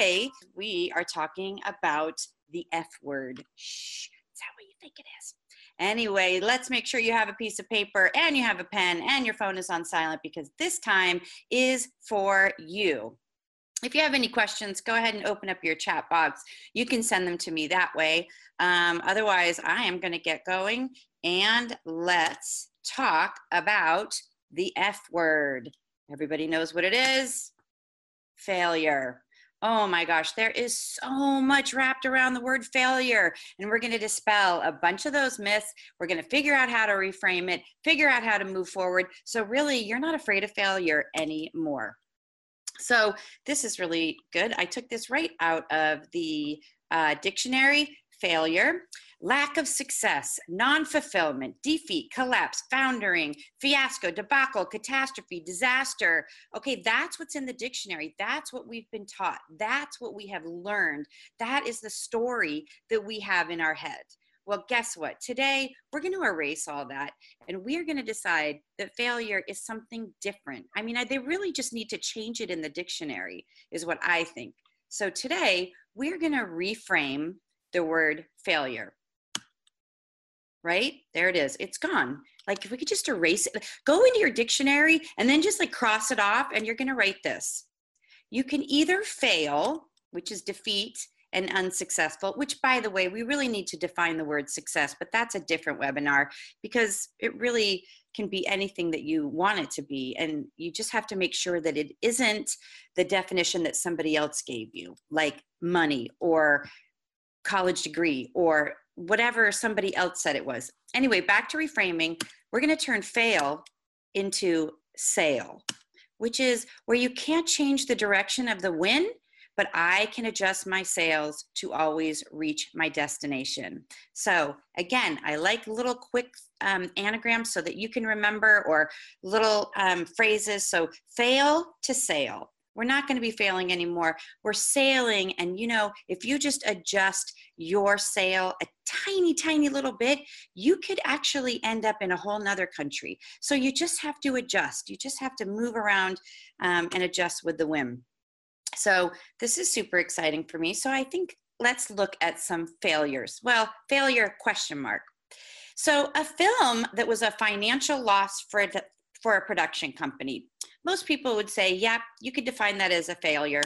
today we are talking about the F word. Shh, is that what you think it is? Anyway, let's make sure you have a piece of paper and you have a pen and your phone is on silent because this time is for you. If you have any questions, go ahead and open up your chat box. You can send them to me that way. Um, otherwise, I am going to get going and let's talk about the F word. Everybody knows what it is failure. Oh my gosh, there is so much wrapped around the word failure. And we're going to dispel a bunch of those myths. We're going to figure out how to reframe it, figure out how to move forward. So, really, you're not afraid of failure anymore. So, this is really good. I took this right out of the uh, dictionary failure lack of success, non fulfillment, defeat, collapse, foundering, fiasco, debacle, catastrophe, disaster. Okay, that's what's in the dictionary. That's what we've been taught. That's what we have learned. That is the story that we have in our head. Well, guess what? Today, we're going to erase all that and we're going to decide that failure is something different. I mean, they really just need to change it in the dictionary, is what I think. So today, we're going to reframe the word failure right? There it is. It's gone. Like if we could just erase it, go into your dictionary and then just like cross it off and you're going to write this. You can either fail, which is defeat and unsuccessful, which by the way, we really need to define the word success, but that's a different webinar because it really can be anything that you want it to be. And you just have to make sure that it isn't the definition that somebody else gave you, like money or college degree or whatever somebody else said it was. Anyway, back to reframing, we're going to turn fail into sail, which is where you can't change the direction of the wind, but I can adjust my sails to always reach my destination. So, again, I like little quick um, anagrams so that you can remember or little um, phrases. So, fail to sail we're not going to be failing anymore. We're sailing. And, you know, if you just adjust your sail a tiny, tiny little bit, you could actually end up in a whole nother country. So you just have to adjust. You just have to move around um, and adjust with the whim. So this is super exciting for me. So I think let's look at some failures. Well, failure question mark. So a film that was a financial loss for, for a production company most people would say, yeah, you could define that as a failure.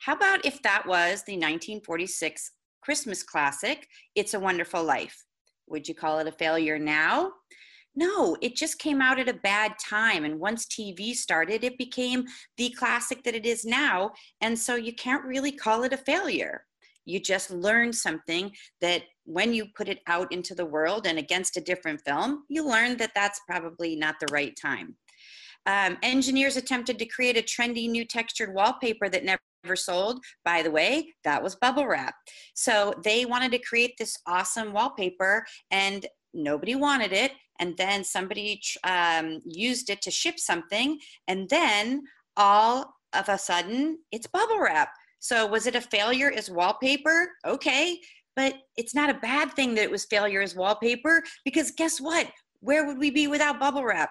How about if that was the 1946 Christmas classic, It's a Wonderful Life? Would you call it a failure now? No, it just came out at a bad time. And once TV started, it became the classic that it is now. And so you can't really call it a failure. You just learned something that when you put it out into the world and against a different film, you learned that that's probably not the right time. Um, engineers attempted to create a trendy new textured wallpaper that never sold. By the way, that was bubble wrap. So they wanted to create this awesome wallpaper and nobody wanted it. And then somebody um, used it to ship something. And then all of a sudden, it's bubble wrap. So was it a failure as wallpaper? Okay. But it's not a bad thing that it was failure as wallpaper because guess what? Where would we be without bubble wrap?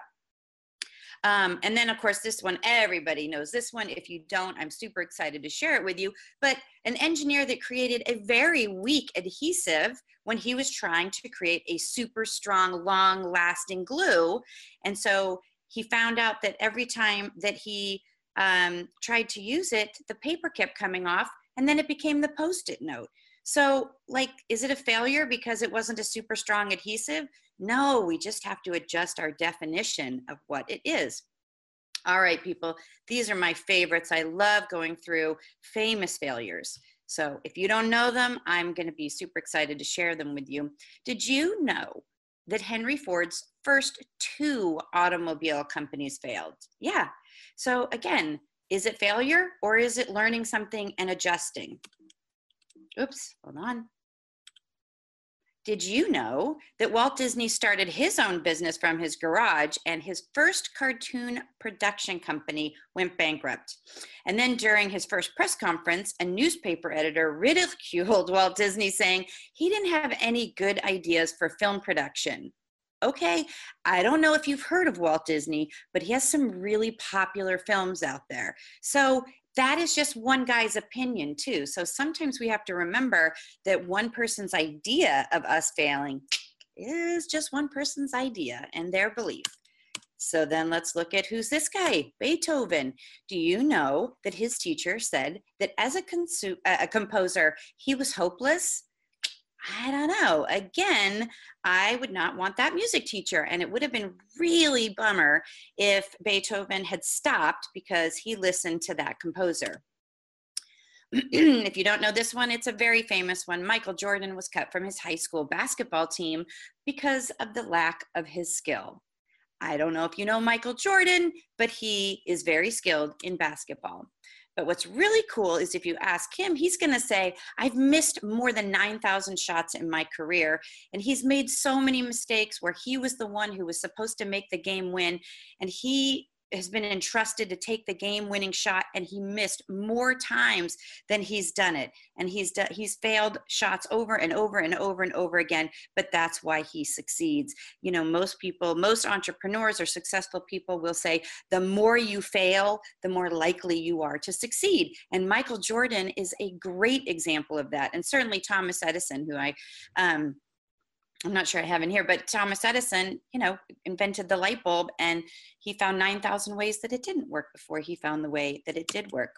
Um, and then, of course, this one, everybody knows this one. If you don't, I'm super excited to share it with you. But an engineer that created a very weak adhesive when he was trying to create a super strong, long lasting glue. And so he found out that every time that he um, tried to use it, the paper kept coming off, and then it became the post it note. So, like, is it a failure because it wasn't a super strong adhesive? No, we just have to adjust our definition of what it is. All right, people, these are my favorites. I love going through famous failures. So if you don't know them, I'm going to be super excited to share them with you. Did you know that Henry Ford's first two automobile companies failed? Yeah. So again, is it failure or is it learning something and adjusting? Oops, hold on. Did you know that Walt Disney started his own business from his garage and his first cartoon production company went bankrupt? And then during his first press conference, a newspaper editor ridiculed Walt Disney, saying he didn't have any good ideas for film production. Okay, I don't know if you've heard of Walt Disney, but he has some really popular films out there. So that is just one guy's opinion too. So sometimes we have to remember that one person's idea of us failing is just one person's idea and their belief. So then let's look at who's this guy, Beethoven. Do you know that his teacher said that as a, consu- a composer, he was hopeless? I don't know. Again, I would not want that music teacher. And it would have been really bummer if Beethoven had stopped because he listened to that composer. if you don't know this one, it's a very famous one. Michael Jordan was cut from his high school basketball team because of the lack of his skill. I don't know if you know Michael Jordan, but he is very skilled in basketball. But what's really cool is if you ask him, he's going to say, I've missed more than 9,000 shots in my career. And he's made so many mistakes where he was the one who was supposed to make the game win. And he has been entrusted to take the game winning shot and he missed more times than he's done it. And he's done he's failed shots over and over and over and over again but that's why he succeeds. You know most people most entrepreneurs or successful people will say the more you fail the more likely you are to succeed. And michael jordan is a great example of that. And certainly thomas edison who i um, I'm not sure I have in here, but Thomas Edison, you know, invented the light bulb and he found 9,000 ways that it didn't work before he found the way that it did work.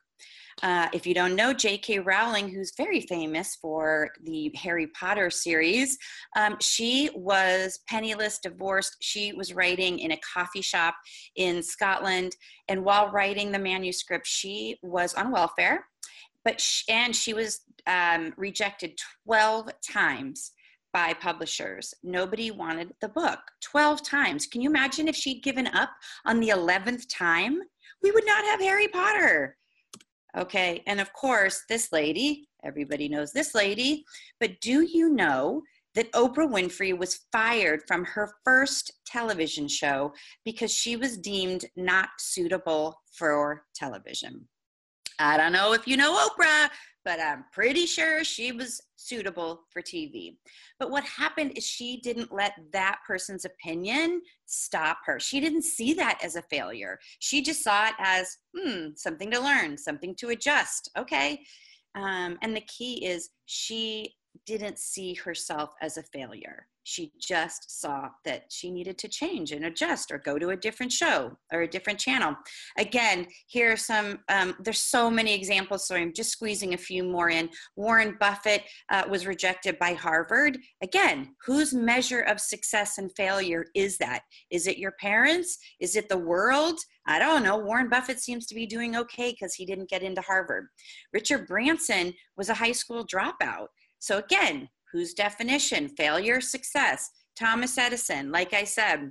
Uh, if you don't know, J.K. Rowling, who's very famous for the Harry Potter series, um, she was penniless, divorced. She was writing in a coffee shop in Scotland. And while writing the manuscript, she was on welfare, but she, and she was um, rejected 12 times by publishers. Nobody wanted the book 12 times. Can you imagine if she'd given up on the 11th time? We would not have Harry Potter. Okay, and of course, this lady, everybody knows this lady, but do you know that Oprah Winfrey was fired from her first television show because she was deemed not suitable for television? I don't know if you know Oprah, but I'm pretty sure she was suitable for TV. But what happened is she didn't let that person's opinion stop her. She didn't see that as a failure. She just saw it as, hmm, something to learn, something to adjust. Okay. Um, and the key is she didn't see herself as a failure. She just saw that she needed to change and adjust or go to a different show or a different channel. Again, here are some, um, there's so many examples, so I'm just squeezing a few more in. Warren Buffett uh, was rejected by Harvard. Again, whose measure of success and failure is that? Is it your parents? Is it the world? I don't know. Warren Buffett seems to be doing okay because he didn't get into Harvard. Richard Branson was a high school dropout. So again, whose definition? Failure, success. Thomas Edison, like I said,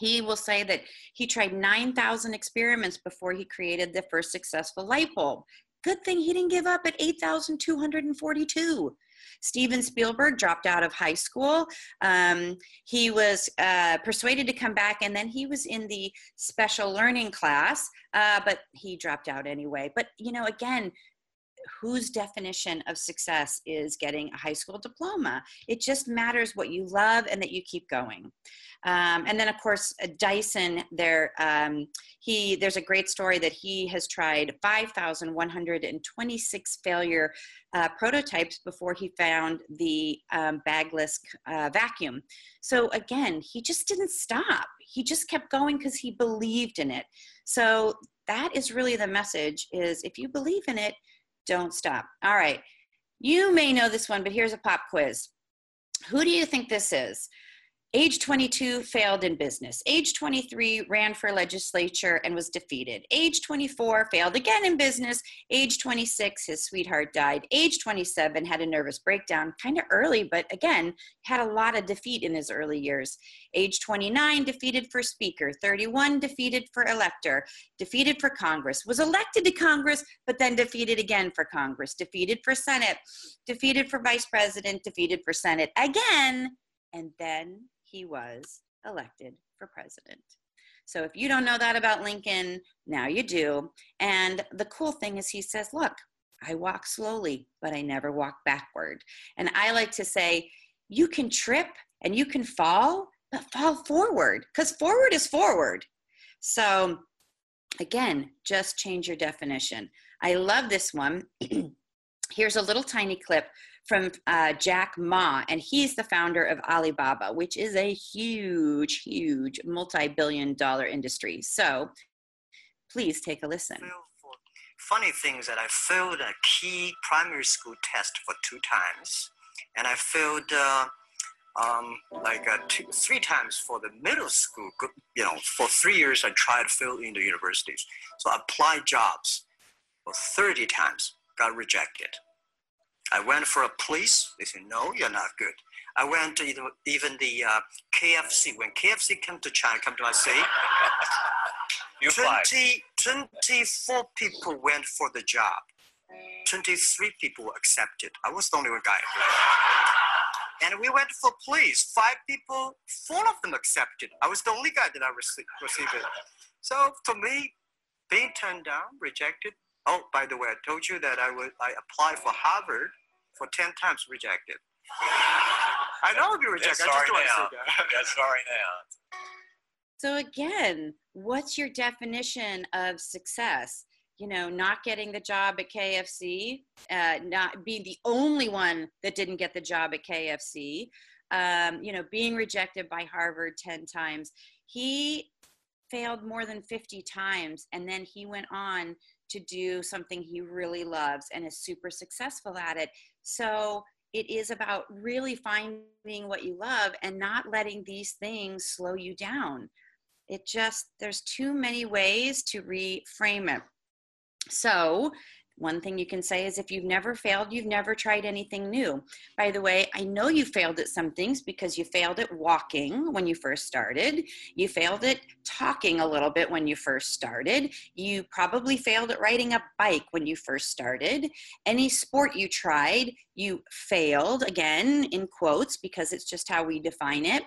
he will say that he tried 9,000 experiments before he created the first successful light bulb. Good thing he didn't give up at 8,242. Steven Spielberg dropped out of high school. Um, he was uh, persuaded to come back, and then he was in the special learning class, uh, but he dropped out anyway. But, you know, again, whose definition of success is getting a high school diploma. It just matters what you love and that you keep going. Um, and then, of course, uh, Dyson. There, um, he there's a great story that he has tried 5,126 failure uh, prototypes before he found the um, bagless uh, vacuum. So again, he just didn't stop. He just kept going because he believed in it. So that is really the message: is if you believe in it, don't stop. All right. You may know this one, but here's a pop quiz. Who do you think this is? Age 22, failed in business. Age 23, ran for legislature and was defeated. Age 24, failed again in business. Age 26, his sweetheart died. Age 27, had a nervous breakdown, kind of early, but again, had a lot of defeat in his early years. Age 29, defeated for speaker. 31, defeated for elector. Defeated for Congress. Was elected to Congress, but then defeated again for Congress. Defeated for Senate. Defeated for vice president. Defeated for Senate again. And then he was elected for president. So if you don't know that about Lincoln, now you do. And the cool thing is, he says, Look, I walk slowly, but I never walk backward. And I like to say, You can trip and you can fall, but fall forward because forward is forward. So again, just change your definition. I love this one. Here's a little tiny clip from uh, Jack Ma, and he's the founder of Alibaba, which is a huge, huge multi billion dollar industry. So please take a listen. Funny thing is that I failed a key primary school test for two times, and I failed uh, um, like uh, two, three times for the middle school. You know, for three years I tried to fill in the universities. So I applied jobs for 30 times, got rejected. I went for a police. They said, no, you're not good. I went to even, even the uh, KFC. When KFC came to China, come to my city, you 20, 24 people went for the job. 23 people accepted. I was the only one guy. And we went for police. Five people, four of them accepted. I was the only guy that I received, received it. So for me, being turned down, rejected. Oh, by the way, I told you that I would I applied for Harvard for 10 times rejected. I know I'll be rejected. sorry I just now. yeah, sorry now. So again, what's your definition of success? You know, not getting the job at KFC, uh, not being the only one that didn't get the job at KFC, um, you know, being rejected by Harvard 10 times. He failed more than 50 times and then he went on to do something he really loves and is super successful at it. So it is about really finding what you love and not letting these things slow you down. It just, there's too many ways to reframe it. So one thing you can say is if you've never failed, you've never tried anything new. By the way, I know you failed at some things because you failed at walking when you first started. You failed at talking a little bit when you first started. You probably failed at riding a bike when you first started. Any sport you tried, you failed, again, in quotes, because it's just how we define it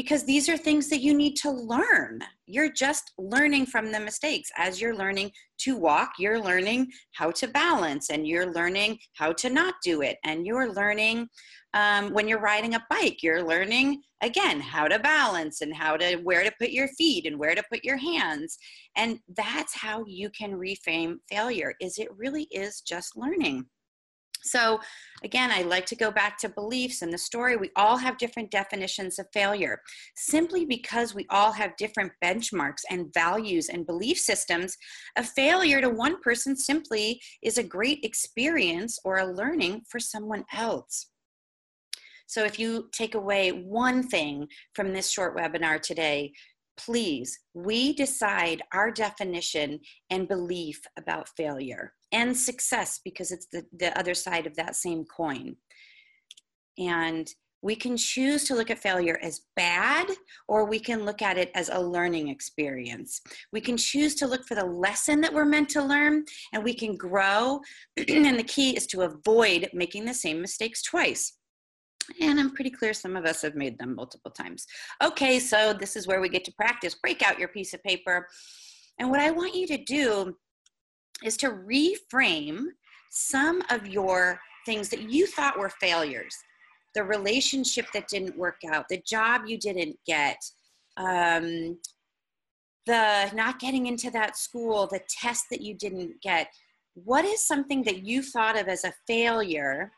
because these are things that you need to learn. You're just learning from the mistakes. As you're learning to walk, you're learning how to balance and you're learning how to not do it. And you're learning um, when you're riding a bike, you're learning again how to balance and how to where to put your feet and where to put your hands. And that's how you can reframe failure is it really is just learning. So, again, I like to go back to beliefs and the story. We all have different definitions of failure. Simply because we all have different benchmarks and values and belief systems, a failure to one person simply is a great experience or a learning for someone else. So, if you take away one thing from this short webinar today, please, we decide our definition and belief about failure and success because it's the, the other side of that same coin. And we can choose to look at failure as bad or we can look at it as a learning experience. We can choose to look for the lesson that we're meant to learn and we can grow. and the key is to avoid making the same mistakes twice. And I'm pretty clear some of us have made them multiple times. Okay, so this is where we get to practice. Break out your piece of paper. And what I want you to do is to reframe some of your things that you thought were failures the relationship that didn't work out, the job you didn't get, um, the not getting into that school, the test that you didn't get. What is something that you thought of as a failure?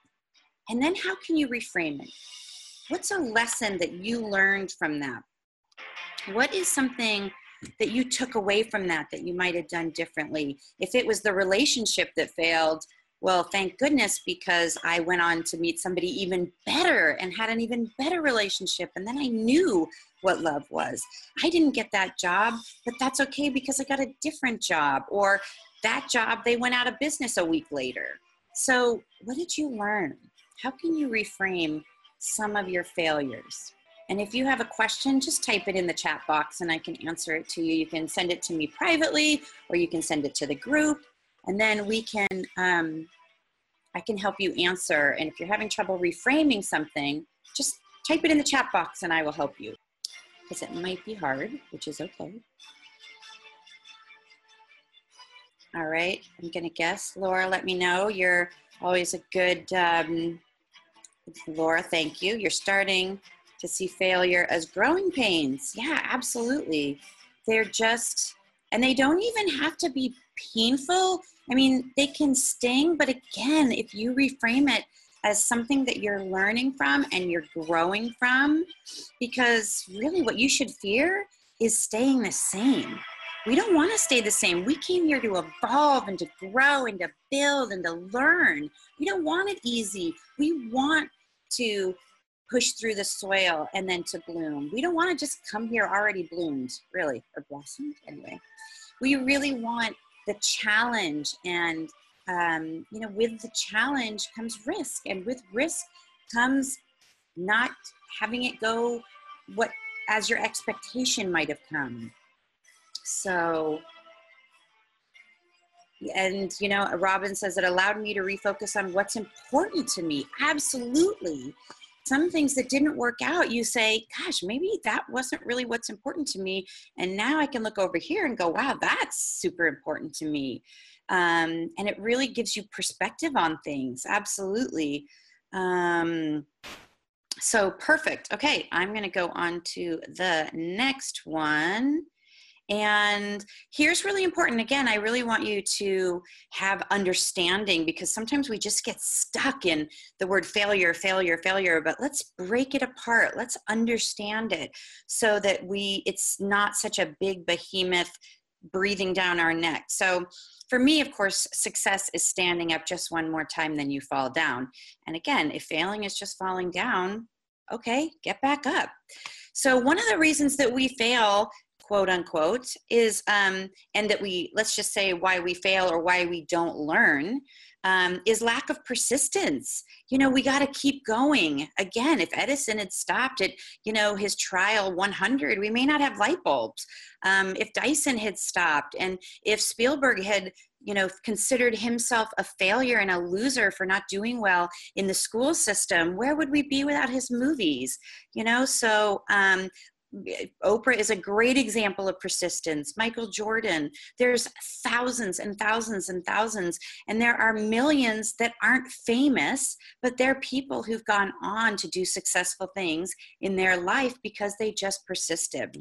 And then how can you reframe it? What's a lesson that you learned from that? What is something that you took away from that that you might have done differently? If it was the relationship that failed, well, thank goodness because I went on to meet somebody even better and had an even better relationship. And then I knew what love was. I didn't get that job, but that's okay because I got a different job. Or that job, they went out of business a week later. So, what did you learn? How can you reframe some of your failures? And if you have a question, just type it in the chat box and I can answer it to you. You can send it to me privately or you can send it to the group and then we can, um, I can help you answer. And if you're having trouble reframing something, just type it in the chat box and I will help you because it might be hard, which is okay. All right, I'm gonna guess. Laura, let me know. You're always a good, um, Laura, thank you. You're starting to see failure as growing pains. Yeah, absolutely. They're just, and they don't even have to be painful I mean, they can sting, but again, if you reframe it as something that you're learning from and you're growing from, because really what you should fear is staying the same. We don't want to stay the same. We came here to evolve and to grow and to build and to learn. We don't want it easy. We want to push through the soil and then to bloom. We don't want to just come here already bloomed, really, or blossomed anyway. We really want the challenge and um, you know with the challenge comes risk and with risk comes not having it go what as your expectation might have come so and you know robin says it allowed me to refocus on what's important to me absolutely some things that didn't work out, you say, gosh, maybe that wasn't really what's important to me. And now I can look over here and go, wow, that's super important to me. Um, and it really gives you perspective on things. Absolutely. Um, so perfect. Okay, I'm going to go on to the next one. And here's really important. Again, I really want you to have understanding because sometimes we just get stuck in the word failure, failure, failure, but let's break it apart. Let's understand it so that we it's not such a big behemoth breathing down our neck. So for me, of course, success is standing up just one more time, then you fall down. And again, if failing is just falling down, okay, get back up. So, one of the reasons that we fail quote unquote is um, and that we let's just say why we fail or why we don't learn um, is lack of persistence. You know we got to keep going. Again if edison had stopped at you know his trial 100 we may not have light bulbs. Um, if dyson had stopped and if spielberg had you know considered himself a failure and a loser for not doing well in the school system where would we be without his movies? You know so um, Oprah is a great example of persistence. Michael Jordan, there's thousands and thousands and thousands, and there are millions that aren't famous, but they're people who've gone on to do successful things in their life because they just persisted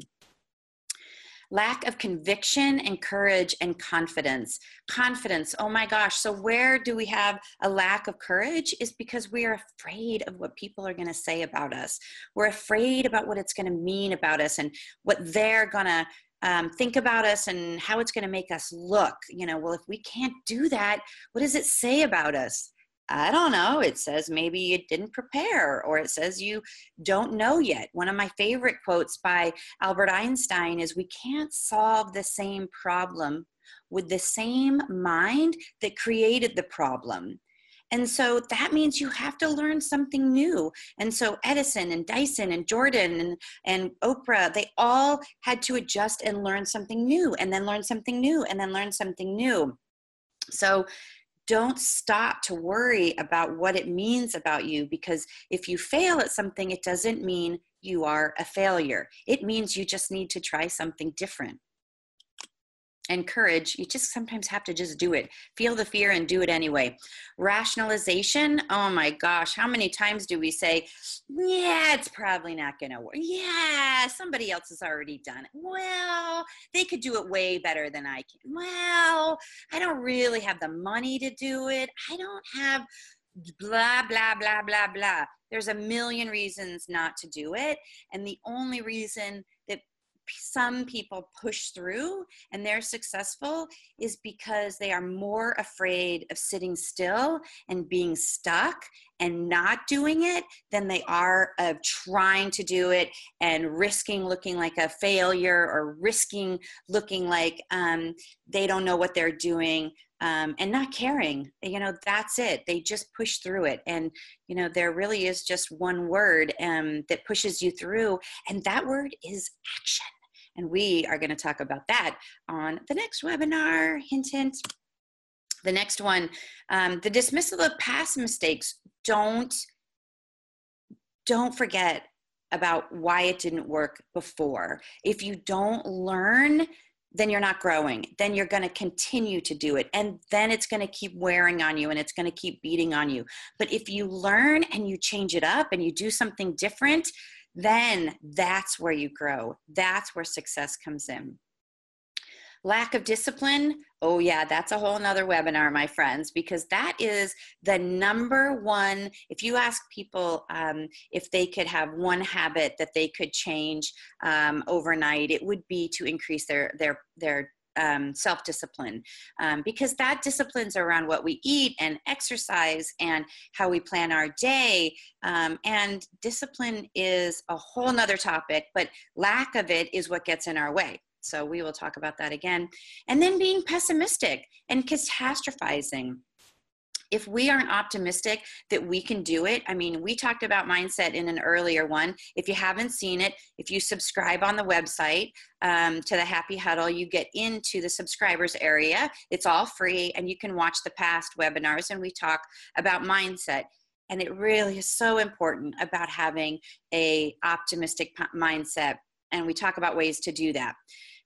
lack of conviction and courage and confidence. Confidence, oh my gosh. So, where do we have a lack of courage? Is because we are afraid of what people are going to say about us. We're afraid about what it's going to mean about us and what they're going to um, think about us and how it's going to make us look. You know, well, if we can't do that, what does it say about us? I don't know. It says maybe you didn't prepare, or it says you don't know yet. One of my favorite quotes by Albert Einstein is We can't solve the same problem with the same mind that created the problem. And so that means you have to learn something new. And so Edison and Dyson and Jordan and, and Oprah, they all had to adjust and learn something new, and then learn something new, and then learn something new. So don't stop to worry about what it means about you because if you fail at something, it doesn't mean you are a failure. It means you just need to try something different and courage, you just sometimes have to just do it. Feel the fear and do it anyway. Rationalization, oh my gosh, how many times do we say, yeah, it's probably not going to work. Yeah, somebody else has already done it. Well, they could do it way better than I can. Well, I don't really have the money to do it. I don't have blah, blah, blah, blah, blah. There's a million reasons not to do it. And the only reason some people push through and they're successful is because they are more afraid of sitting still and being stuck and not doing it than they are of trying to do it and risking looking like a failure or risking looking like um, they don't know what they're doing um, and not caring you know that's it they just push through it and you know there really is just one word um, that pushes you through and that word is action and we are going to talk about that on the next webinar. Hint, hint. The next one, um, the dismissal of past mistakes. Don't don't forget about why it didn't work before. If you don't learn, then you're not growing. Then you're going to continue to do it. And then it's going to keep wearing on you and it's going to keep beating on you. But if you learn and you change it up and you do something different, then that's where you grow. That's where success comes in. Lack of discipline. Oh, yeah, that's a whole nother webinar, my friends, because that is the number one. If you ask people um, if they could have one habit that they could change um, overnight, it would be to increase their their their um, self discipline um, because that disciplines around what we eat and exercise and how we plan our day. Um, and discipline is a whole nother topic, but lack of it is what gets in our way. So we will talk about that again. And then being pessimistic and catastrophizing. If we aren't optimistic that we can do it, I mean, we talked about mindset in an earlier one. If you haven't seen it, if you subscribe on the website um, to the Happy Huddle, you get into the subscribers area. It's all free, and you can watch the past webinars, and we talk about mindset and it really is so important about having a optimistic mindset and we talk about ways to do that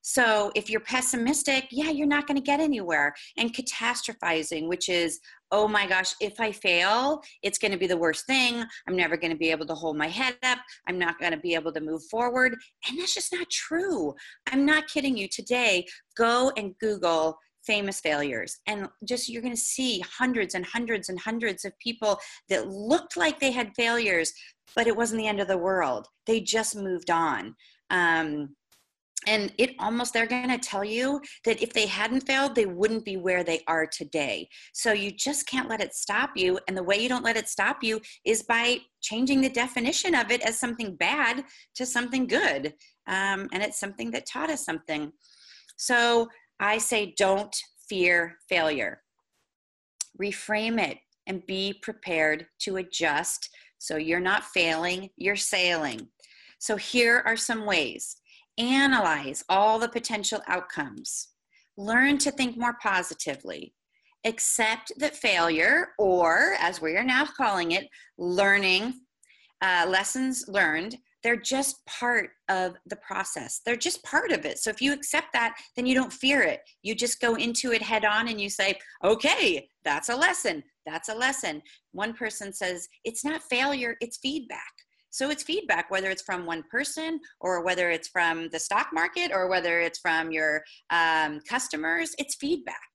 so if you're pessimistic, yeah, you're not going to get anywhere. And catastrophizing, which is, oh my gosh, if I fail, it's going to be the worst thing. I'm never going to be able to hold my head up. I'm not going to be able to move forward. And that's just not true. I'm not kidding you. Today, go and Google famous failures and just you're going to see hundreds and hundreds and hundreds of people that looked like they had failures but it wasn't the end of the world they just moved on um, and it almost they're going to tell you that if they hadn't failed they wouldn't be where they are today. So you just can't let it stop you. And the way you don't let it stop you is by changing the definition of it as something bad to something good. Um, and it's something that taught us something. So i say don't fear failure. Reframe it and be prepared to adjust so you're not failing you're sailing. So here are some ways analyze all the potential outcomes, learn to think more positively, accept that failure, or as we are now calling it, learning, uh, lessons learned, they're just part of the process. They're just part of it. So if you accept that, then you don't fear it. You just go into it head on and you say, okay, that's a lesson. That's a lesson. One person says, it's not failure, it's feedback. So it's feedback, whether it's from one person or whether it's from the stock market or whether it's from your um, customers, it's feedback.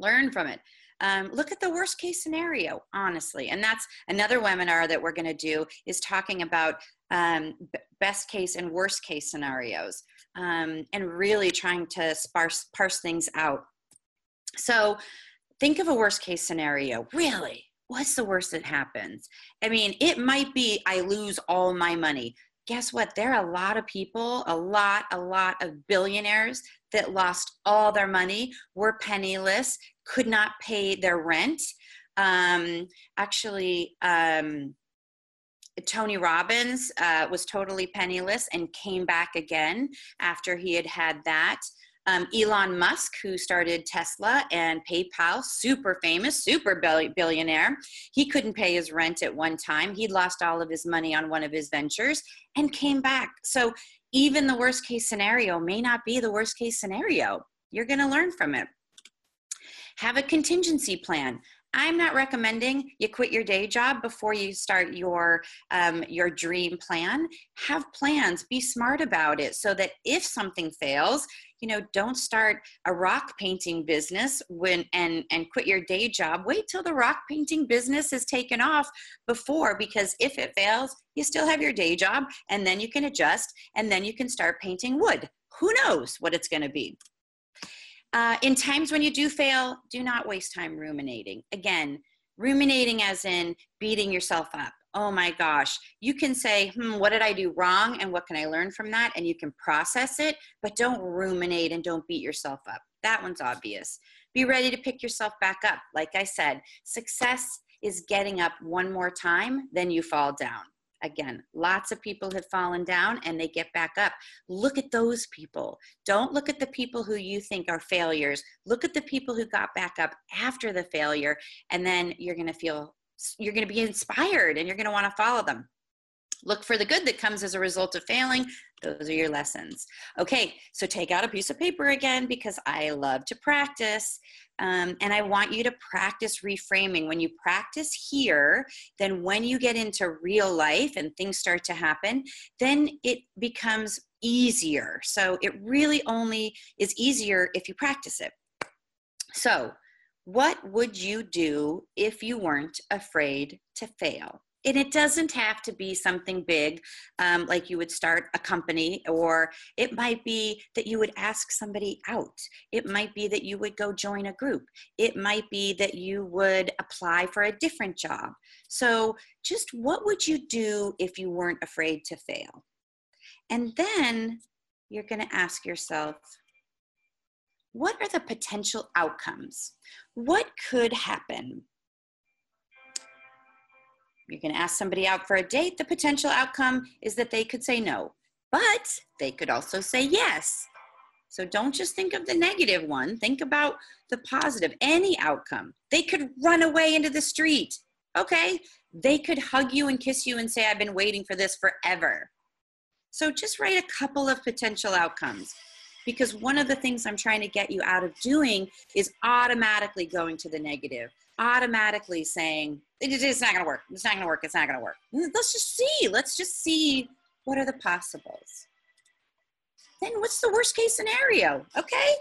Learn from it. Um, look at the worst case scenario honestly and that's another webinar that we're going to do is talking about um, best case and worst case scenarios um, and really trying to sparse parse things out so think of a worst case scenario really what's the worst that happens? I mean, it might be I lose all my money. Guess what? There are a lot of people, a lot, a lot of billionaires that lost all their money, were penniless, could not pay their rent. Um, actually, um, Tony Robbins uh, was totally penniless and came back again after he had had that. Um, Elon Musk, who started Tesla and PayPal, super famous, super billionaire. He couldn't pay his rent at one time. He'd lost all of his money on one of his ventures and came back. So even the worst case scenario may not be the worst case scenario. You're going to learn from it. Have a contingency plan. I'm not recommending you quit your day job before you start your um, your dream plan. Have plans. Be smart about it so that if something fails, you know, don't start a rock painting business when and and quit your day job. Wait till the rock painting business is taken off before because if it fails, you still have your day job and then you can adjust and then you can start painting wood. Who knows what it's going to be? Uh, in times when you do fail, do not waste time ruminating. Again, ruminating as in beating yourself up. Oh my gosh. You can say, hmm, what did I do wrong? And what can I learn from that? And you can process it, but don't ruminate and don't beat yourself up. That one's obvious. Be ready to pick yourself back up. Like I said, success is getting up one more time, then you fall down. Again, lots of people have fallen down and they get back up. Look at those people. Don't look at the people who you think are failures. Look at the people who got back up after the failure, and then you're going to feel, you're going to be inspired and you're going to want to follow them. Look for the good that comes as a result of failing. Those are your lessons. Okay, so take out a piece of paper again because I love to practice. Um, and I want you to practice reframing. When you practice here, then when you get into real life and things start to happen, then it becomes easier. So it really only is easier if you practice it. So, what would you do if you weren't afraid to fail? And it doesn't have to be something big, um, like you would start a company, or it might be that you would ask somebody out. It might be that you would go join a group. It might be that you would apply for a different job. So, just what would you do if you weren't afraid to fail? And then you're going to ask yourself, what are the potential outcomes? What could happen? Going to ask somebody out for a date. The potential outcome is that they could say no, but they could also say yes. So don't just think of the negative one, think about the positive, any outcome. They could run away into the street. Okay. They could hug you and kiss you and say, I've been waiting for this forever. So just write a couple of potential outcomes because one of the things I'm trying to get you out of doing is automatically going to the negative, automatically saying, it's not going to work. It's not going to work. It's not going to work. Let's just see. Let's just see what are the possibles. Then what's the worst case scenario? Okay.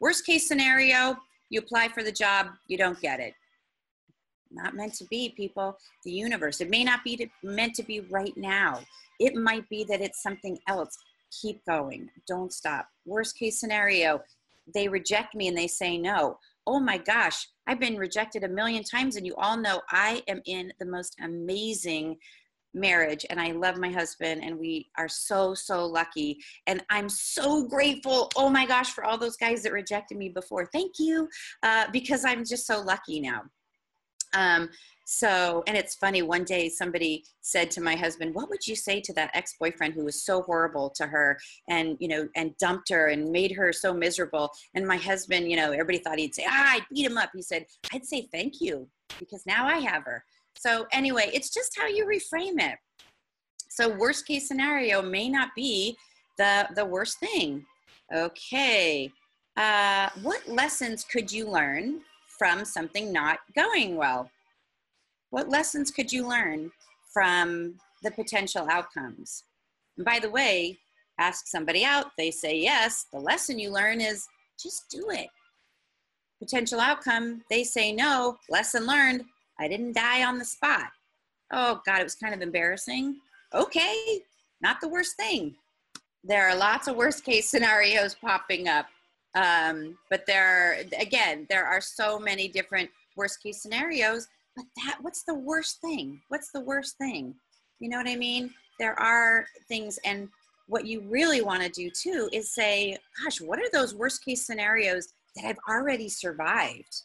Worst case scenario, you apply for the job, you don't get it. Not meant to be, people. The universe. It may not be meant to be right now. It might be that it's something else keep going. Don't stop. Worst case scenario, they reject me and they say no. Oh my gosh, I've been rejected a million times, and you all know I am in the most amazing marriage and I love my husband and we are so so lucky. And I'm so grateful oh my gosh for all those guys that rejected me before. Thank you uh, because I'm just so lucky now um, so, and it's funny, one day somebody said to my husband, What would you say to that ex boyfriend who was so horrible to her and, you know, and dumped her and made her so miserable? And my husband, you know, everybody thought he'd say, Ah, I'd beat him up. He said, I'd say thank you because now I have her. So, anyway, it's just how you reframe it. So, worst case scenario may not be the, the worst thing. Okay. Uh, what lessons could you learn from something not going well? What lessons could you learn from the potential outcomes? And by the way, ask somebody out, they say yes. The lesson you learn is just do it. Potential outcome, they say no. Lesson learned, I didn't die on the spot. Oh, God, it was kind of embarrassing. Okay, not the worst thing. There are lots of worst case scenarios popping up. Um, but there, again, there are so many different worst case scenarios but that what's the worst thing? What's the worst thing? You know what i mean? There are things and what you really want to do too is say gosh what are those worst case scenarios that i've already survived?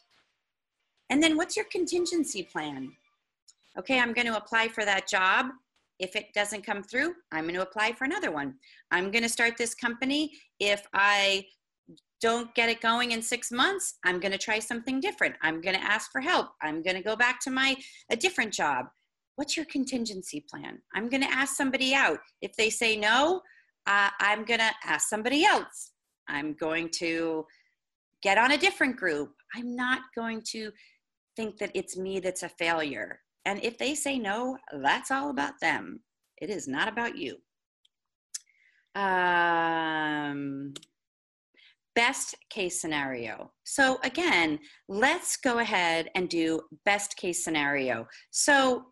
And then what's your contingency plan? Okay i'm going to apply for that job. If it doesn't come through i'm going to apply for another one. I'm going to start this company. If i don't get it going in six months, I'm going to try something different. I'm going to ask for help. I'm going to go back to my a different job. What's your contingency plan? I'm going to ask somebody out. If they say no, uh, I'm going to ask somebody else. I'm going to get on a different group. I'm not going to think that it's me that's a failure. And if they say no, that's all about them. It is not about you. Um, best case scenario. So again, let's go ahead and do best case scenario. So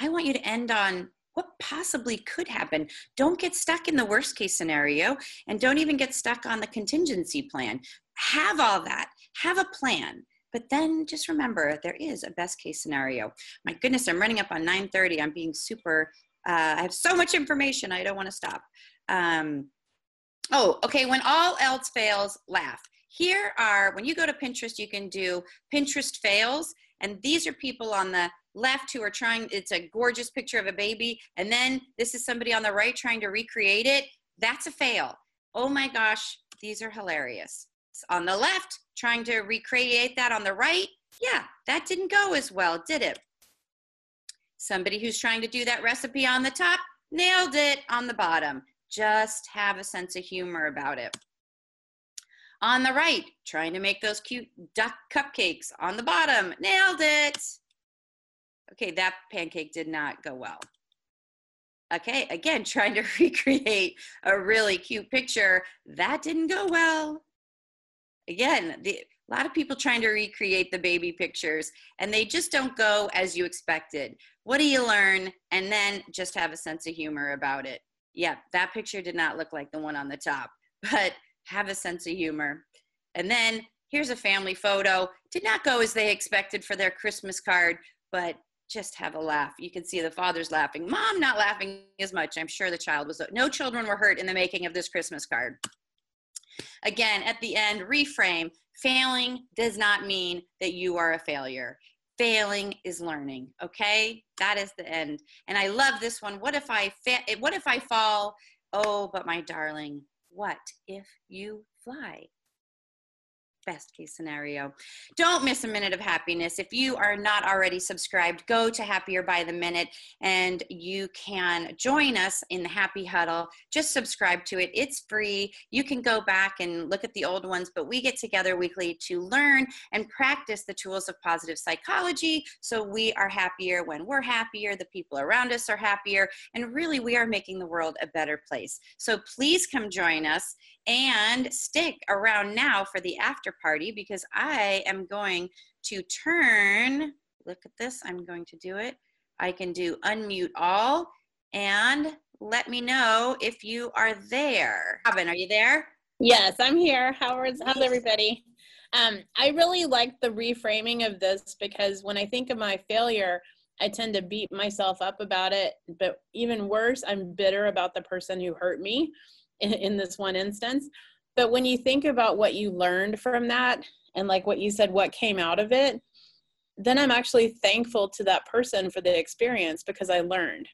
I want you to end on what possibly could happen. Don't get stuck in the worst case scenario and don't even get stuck on the contingency plan. Have all that, have a plan. But then just remember there is a best case scenario. My goodness, I'm running up on 9:30. I'm being super. Uh, I have so much information. I don't want to stop. Um, Oh, okay. When all else fails, laugh. Here are, when you go to Pinterest, you can do Pinterest fails. And these are people on the left who are trying, it's a gorgeous picture of a baby. And then this is somebody on the right trying to recreate it. That's a fail. Oh my gosh, these are hilarious. On the left, trying to recreate that on the right. Yeah, that didn't go as well, did it? Somebody who's trying to do that recipe on the top, nailed it on the bottom. Just have a sense of humor about it. On the right, trying to make those cute duck cupcakes. On the bottom, nailed it. Okay, that pancake did not go well. Okay, again, trying to recreate a really cute picture. That didn't go well. Again, the, A lot of people trying to recreate the baby pictures and they just don't go as you expected. What do you learn? And then just have a sense of humor about it. Yeah, that picture did not look like the one on the top, but have a sense of humor. And then here's a family photo. Did not go as they expected for their Christmas card, but just have a laugh. You can see the father's laughing. Mom not laughing as much. I'm sure the child was, no children were hurt in the making of this Christmas card. Again, at the end, reframe. Failing does not mean that you are a failure. Failing is learning. Okay, that is the end. And I love this one. What if I fa- What if I fall? Oh, but my darling, what if you fly? Best case scenario. Don't miss a minute of happiness. If you are not already subscribed, go to Happier by the Minute and you can join us in the Happy Huddle. Just subscribe to it. It's free. You can go back and look at the old ones, but we get together weekly to learn and practice the tools of positive psychology so we are happier when we're happier, the people around us are happier, and really we are making the world a better place. So please come join us and stick around now for the after party because I am going to turn, look at this, I'm going to do it. I can do unmute all and let me know if you are there. Robin, are you there? Yes, I'm here. How's, how's everybody? Um, I really like the reframing of this because when I think of my failure, I tend to beat myself up about it. But even worse, I'm bitter about the person who hurt me in, in this one instance. But when you think about what you learned from that and like what you said, what came out of it, then I'm actually thankful to that person for the experience because I learned.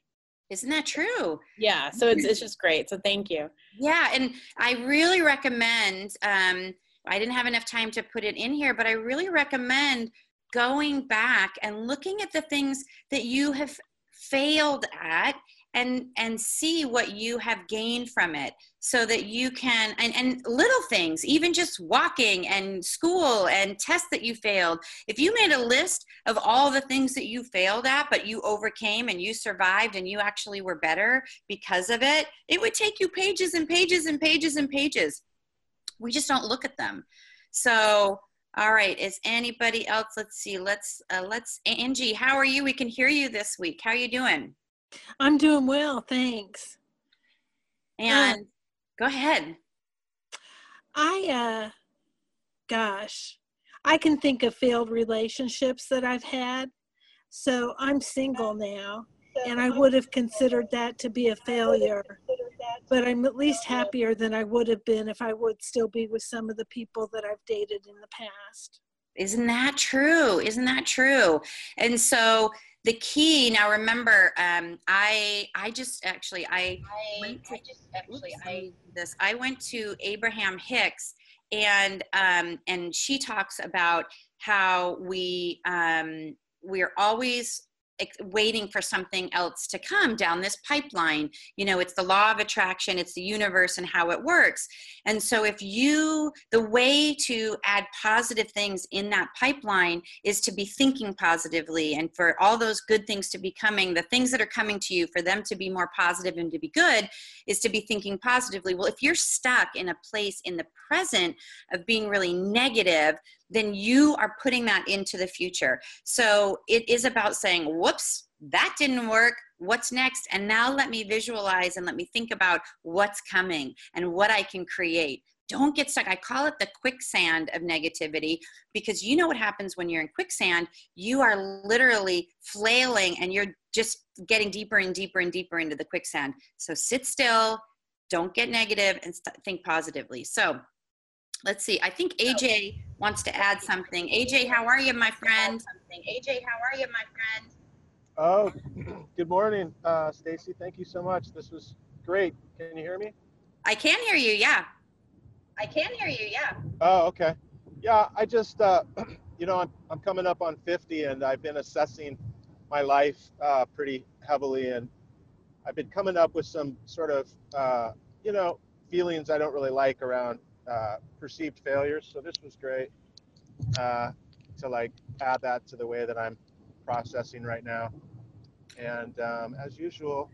Isn't that true? Yeah. So it's, it's just great. So thank you. Yeah. And I really recommend, um, I didn't have enough time to put it in here, but I really recommend going back and looking at the things that you have failed at and and see what you have gained from it so that you can and, and little things even just walking and school and tests that you failed. If you made a list of all the things that you failed at but you overcame and you survived and you actually were better because of it it would take you pages and pages and pages and pages. We just don't look at them. So all right is anybody else let's see let's uh, let's angie how are you? We can hear you this week. How are you doing I'm doing well, thanks. And uh, go ahead. I uh gosh, I can think of failed relationships that I've had. So I'm single now, and I would have considered that to be a failure. But I'm at least happier than I would have been if I would still be with some of the people that I've dated in the past. Isn't that true? Isn't that true? And so the key now remember um, i i just actually i, I went to, I just actually oops, i this i went to abraham hicks and um, and she talks about how we um, we're always waiting for something else to come down this pipeline. You know it's the law of attraction it's the universe and how it works. And so if you the way to add positive things in that pipeline is to be thinking positively and for all those good things to be coming the things that are coming to you for them to be more positive and to be good is to be thinking positively. Well if you're stuck in a place in the present of being really negative then you are putting that into the future. So it is about saying, whoops, that didn't work. What's next? And now let me visualize and let me think about what's coming and what I can create. Don't get stuck. I call it the quicksand of negativity because you know what happens when you're in quicksand? You are literally flailing and you're just getting deeper and deeper and deeper into the quicksand. So sit still, don't get negative, and think positively. So let's see. I think AJ wants to add something. AJ, how are you, my friend? AJ, how are you, my friend? Oh, good morning, uh, Stacy. Thank you so much. This was great. Can you hear me? I can hear you. Yeah. I can hear you. Yeah. Oh, okay. Yeah, I just, uh, you know, I'm, I'm coming up on 50 and I've been assessing my life uh, pretty heavily and I've been coming up with some sort of, uh, you know, feelings I don't really like around uh, perceived failures. So this was great uh, to like add that to the way that I'm processing right now. And um, as usual,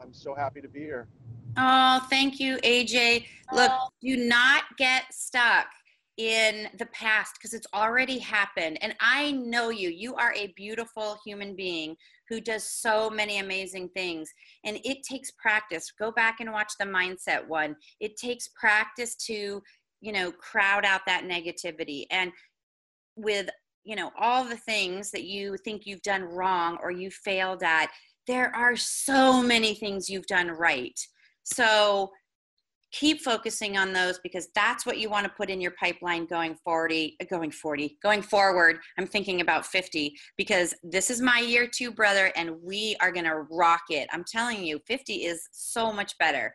I'm so happy to be here. Oh, thank you, AJ. Look, do not get stuck. in the past because it's already happened. And I know you. You are a beautiful human being who does so many amazing things. And it takes practice. Go back and watch the mindset one. It takes practice to, you know, crowd out that negativity. And with, you know, all the things that you think you've done wrong or you failed at, there are so many things you've done right. So, keep focusing on those because that's what you want to put in your pipeline going 40 going 40 going forward. I'm thinking about 50 because this is my year too brother and we are going to rock it. I'm telling you 50 is so much better